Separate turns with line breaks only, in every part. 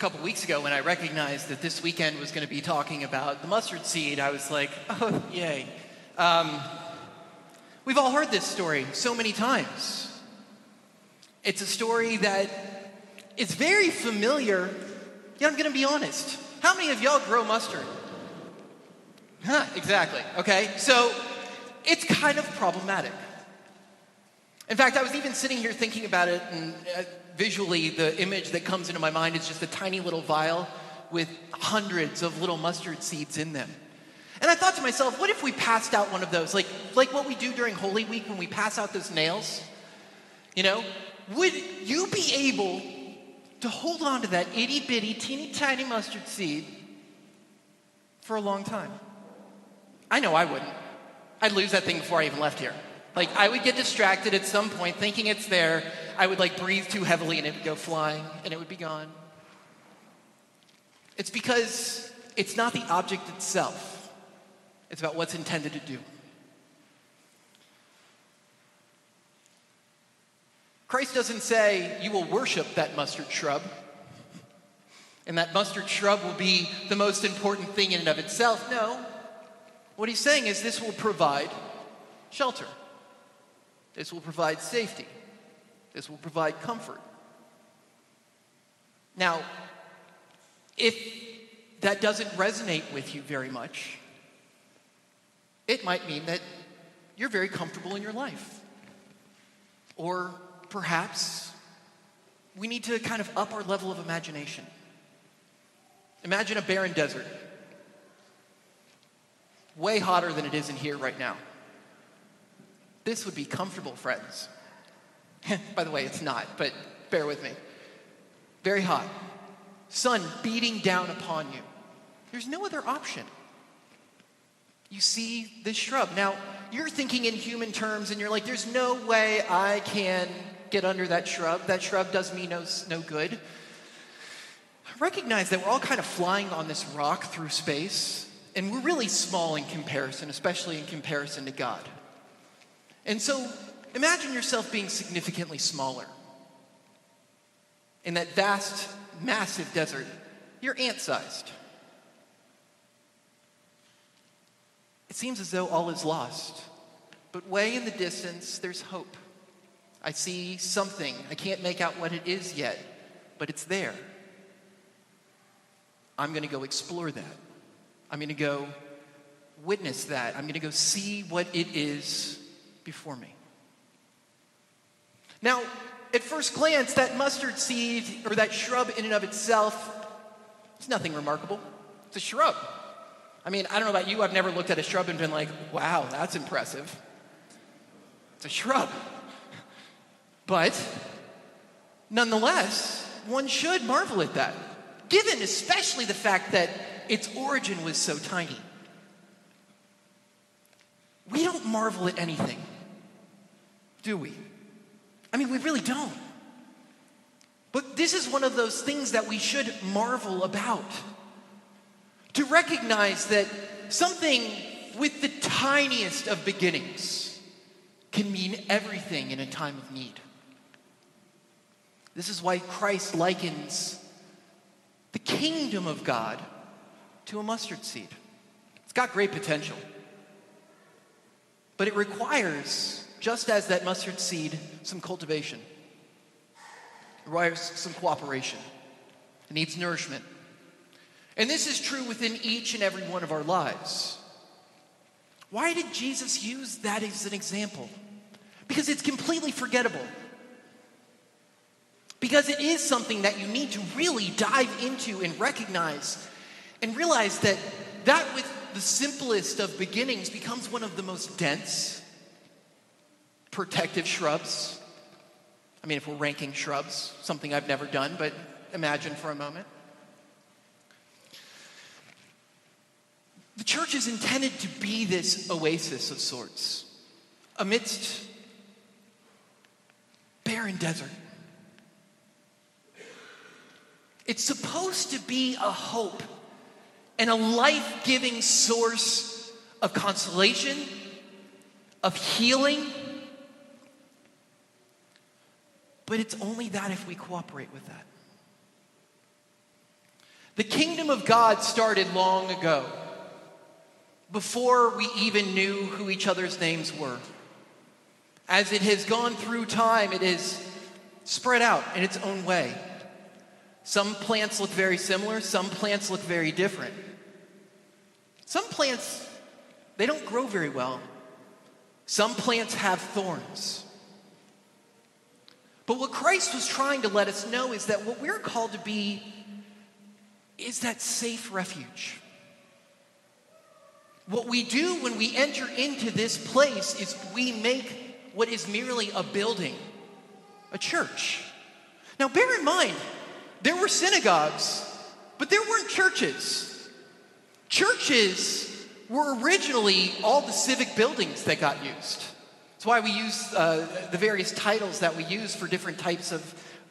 couple weeks ago when I recognized that this weekend was going to be talking about the mustard seed, I was like, oh, yay. Um, we've all heard this story so many times. It's a story that is very familiar, yet I'm going to be honest. How many of y'all grow mustard? Huh, exactly. Okay, so it's kind of problematic. In fact, I was even sitting here thinking about it, and uh, visually, the image that comes into my mind is just a tiny little vial with hundreds of little mustard seeds in them. And I thought to myself, what if we passed out one of those, like, like what we do during Holy Week when we pass out those nails? You know, would you be able to hold on to that itty bitty, teeny tiny mustard seed for a long time? I know I wouldn't. I'd lose that thing before I even left here. Like, I would get distracted at some point thinking it's there. I would like breathe too heavily and it would go flying and it would be gone. It's because it's not the object itself, it's about what's intended to do. Christ doesn't say you will worship that mustard shrub, and that mustard shrub will be the most important thing in and of itself. No. What he's saying is this will provide shelter, this will provide safety, this will provide comfort. Now, if that doesn't resonate with you very much, it might mean that you're very comfortable in your life. Or perhaps we need to kind of up our level of imagination. Imagine a barren desert, way hotter than it is in here right now. This would be comfortable, friends. By the way, it's not, but bear with me. Very hot. Sun beating down upon you. There's no other option. You see this shrub. Now, you're thinking in human terms and you're like, there's no way I can get under that shrub. That shrub does me no, no good. Recognize that we're all kind of flying on this rock through space, and we're really small in comparison, especially in comparison to God. And so imagine yourself being significantly smaller. In that vast, massive desert, you're ant sized. It seems as though all is lost, but way in the distance, there's hope. I see something. I can't make out what it is yet, but it's there. I'm going to go explore that. I'm going to go witness that. I'm going to go see what it is before me. Now, at first glance, that mustard seed or that shrub in and of itself is nothing remarkable. It's a shrub. I mean, I don't know about you, I've never looked at a shrub and been like, wow, that's impressive. It's a shrub. But nonetheless, one should marvel at that, given especially the fact that its origin was so tiny. We don't marvel at anything do we? I mean, we really don't. But this is one of those things that we should marvel about. To recognize that something with the tiniest of beginnings can mean everything in a time of need. This is why Christ likens the kingdom of God to a mustard seed. It's got great potential, but it requires just as that mustard seed, some cultivation. Requires some cooperation. It needs nourishment. And this is true within each and every one of our lives. Why did Jesus use that as an example? Because it's completely forgettable. Because it is something that you need to really dive into and recognize and realize that that with the simplest of beginnings becomes one of the most dense protective shrubs. I mean, if we're ranking shrubs, something I've never done, but imagine for a moment. The church is intended to be this oasis of sorts amidst barren desert. It's supposed to be a hope and a life giving source of consolation, of healing, but it's only that if we cooperate with that. The kingdom of God started long ago, before we even knew who each other's names were. As it has gone through time, it is spread out in its own way. Some plants look very similar, some plants look very different. Some plants, they don't grow very well. Some plants have thorns. But what Christ was trying to let us know is that what we're called to be is that safe refuge. What we do when we enter into this place is we make what is merely a building, a church. Now, bear in mind, there were synagogues, but there weren't churches. Churches were originally all the civic buildings that got used. That's why we use uh, the various titles that we use for different types of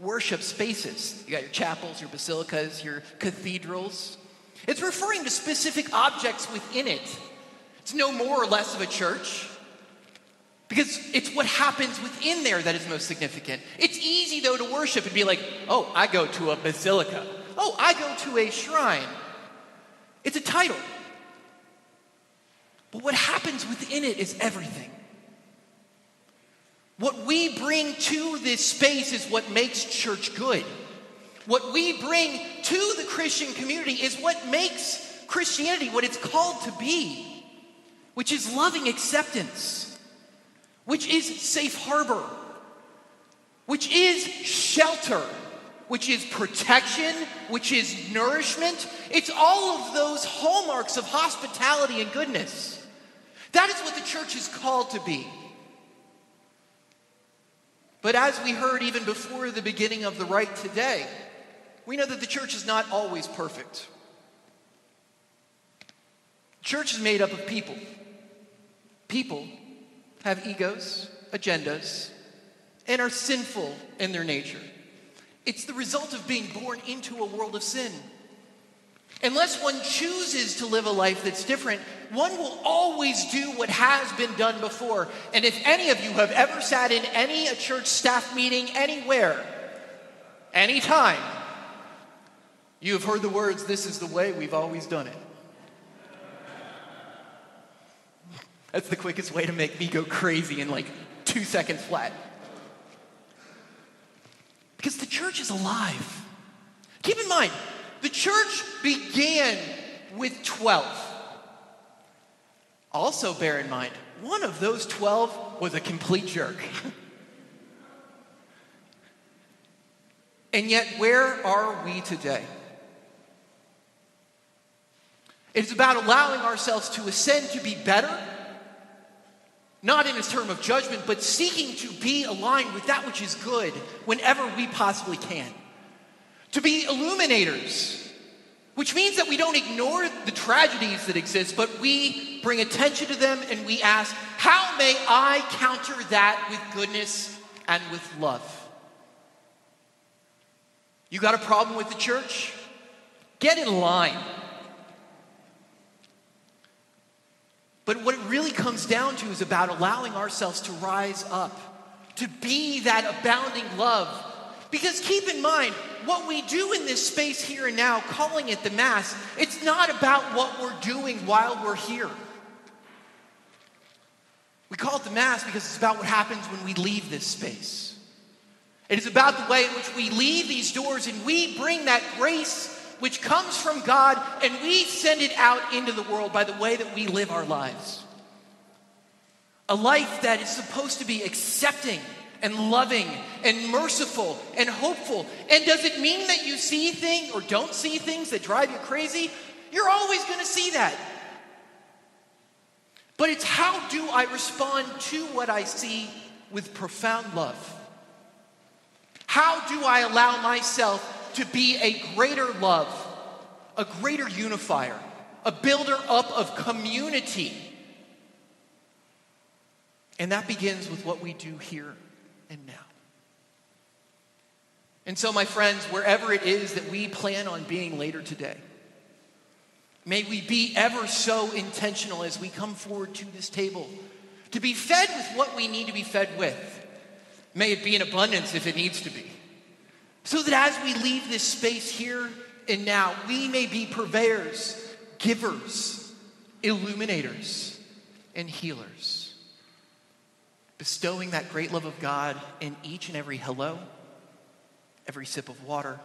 worship spaces. You got your chapels, your basilicas, your cathedrals. It's referring to specific objects within it. It's no more or less of a church. Because it's what happens within there that is most significant. It's easy, though, to worship and be like, oh, I go to a basilica. Oh, I go to a shrine. It's a title. But what happens within it is everything. What we bring to this space is what makes church good. What we bring to the Christian community is what makes Christianity what it's called to be, which is loving acceptance which is safe harbor, which is shelter, which is protection, which is nourishment. It's all of those hallmarks of hospitality and goodness. That is what the church is called to be. But as we heard even before the beginning of the rite today, we know that the church is not always perfect. church is made up of people. People have egos, agendas, and are sinful in their nature. It's the result of being born into a world of sin. Unless one chooses to live a life that's different, one will always do what has been done before. And if any of you have ever sat in any church staff meeting anywhere, anytime, you have heard the words, This is the way we've always done it. That's the quickest way to make me go crazy in like two seconds flat. Because the church is alive. Keep in mind, the church began with 12. Also, bear in mind, one of those 12 was a complete jerk. and yet, where are we today? It's about allowing ourselves to ascend to be better not in a term of judgment, but seeking to be aligned with that which is good whenever we possibly can. To be illuminators, which means that we don't ignore the tragedies that exist, but we bring attention to them and we ask, how may I counter that with goodness and with love? You got a problem with the church? Get in line. But what it really comes down to is about allowing ourselves to rise up, to be that abounding love. Because keep in mind, what we do in this space here and now, calling it the Mass, it's not about what we're doing while we're here. We call it the Mass because it's about what happens when we leave this space. It is about the way in which we leave these doors and we bring that grace which comes from God, and we send it out into the world by the way that we live our lives. A life that is supposed to be accepting and loving and merciful and hopeful. And does it mean that you see things or don't see things that drive you crazy? You're always going to see that. But it's how do I respond to what I see with profound love? How do I allow myself to be a greater love, a greater unifier, a builder up of community. And that begins with what we do here and now. And so, my friends, wherever it is that we plan on being later today, may we be ever so intentional as we come forward to this table to be fed with what we need to be fed with. May it be in abundance if it needs to be. So that as we leave this space here, and now we may be purveyors, givers, illuminators, and healers, bestowing that great love of God in each and every hello, every sip of water,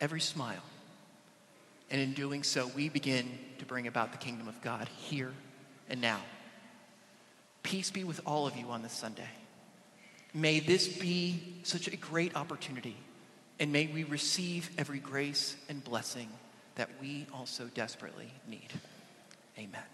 every smile. And in doing so, we begin to bring about the kingdom of God here and now. Peace be with all of you on this Sunday. May this be such a great opportunity, and may we receive every grace and blessing that we also desperately need. Amen.